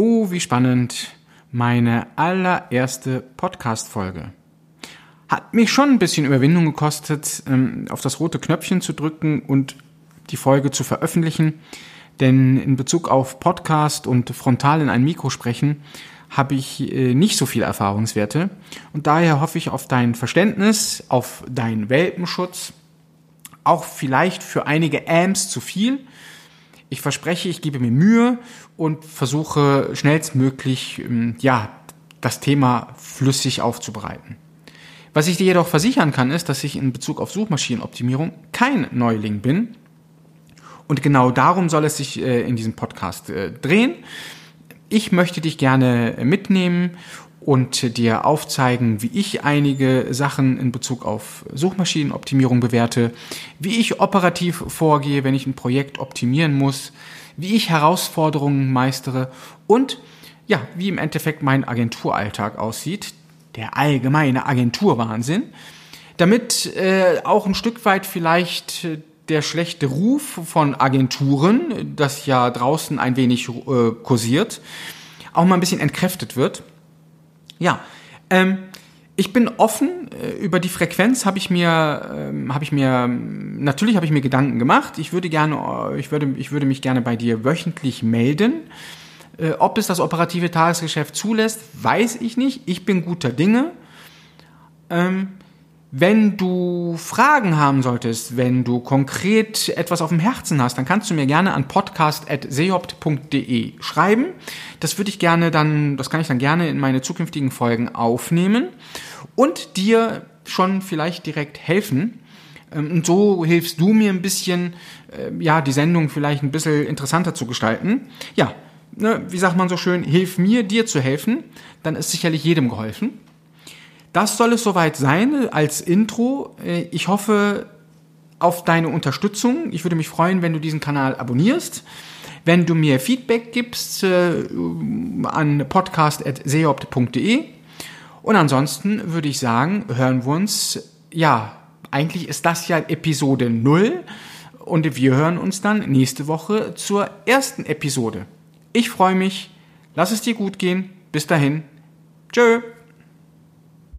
Oh, wie spannend. Meine allererste Podcast-Folge. Hat mich schon ein bisschen Überwindung gekostet, ähm, auf das rote Knöpfchen zu drücken und die Folge zu veröffentlichen. Denn in Bezug auf Podcast und frontal in ein Mikro sprechen habe ich äh, nicht so viel Erfahrungswerte. Und daher hoffe ich auf dein Verständnis, auf deinen Welpenschutz, auch vielleicht für einige Amps zu viel ich verspreche, ich gebe mir Mühe und versuche schnellstmöglich, ähm, ja, das Thema flüssig aufzubereiten. Was ich dir jedoch versichern kann, ist, dass ich in Bezug auf Suchmaschinenoptimierung kein Neuling bin. Und genau darum soll es sich äh, in diesem Podcast äh, drehen. Ich möchte dich gerne mitnehmen und dir aufzeigen, wie ich einige Sachen in Bezug auf Suchmaschinenoptimierung bewerte, wie ich operativ vorgehe, wenn ich ein Projekt optimieren muss, wie ich Herausforderungen meistere und ja, wie im Endeffekt mein Agenturalltag aussieht, der allgemeine Agenturwahnsinn, damit äh, auch ein Stück weit vielleicht der schlechte Ruf von Agenturen, das ja draußen ein wenig äh, kursiert, auch mal ein bisschen entkräftet wird ja, ähm, ich bin offen äh, über die Frequenz habe ich mir ähm, habe ich mir natürlich habe ich mir Gedanken gemacht. Ich würde gerne ich würde ich würde mich gerne bei dir wöchentlich melden. Äh, ob es das operative Tagesgeschäft zulässt, weiß ich nicht. Ich bin guter Dinge. Wenn du Fragen haben solltest, wenn du konkret etwas auf dem Herzen hast, dann kannst du mir gerne an podcast.seopt.de schreiben. Das würde ich gerne dann, das kann ich dann gerne in meine zukünftigen Folgen aufnehmen und dir schon vielleicht direkt helfen. Ähm, und so hilfst du mir ein bisschen, äh, ja, die Sendung vielleicht ein bisschen interessanter zu gestalten. Ja, ne, wie sagt man so schön, hilf mir, dir zu helfen, dann ist sicherlich jedem geholfen. Das soll es soweit sein als Intro. Äh, ich hoffe auf deine Unterstützung. Ich würde mich freuen, wenn du diesen Kanal abonnierst. Wenn du mir Feedback gibst äh, an podcast.seopt.de. Und ansonsten würde ich sagen, hören wir uns, ja, eigentlich ist das ja Episode 0 und wir hören uns dann nächste Woche zur ersten Episode. Ich freue mich, lass es dir gut gehen, bis dahin, tschö.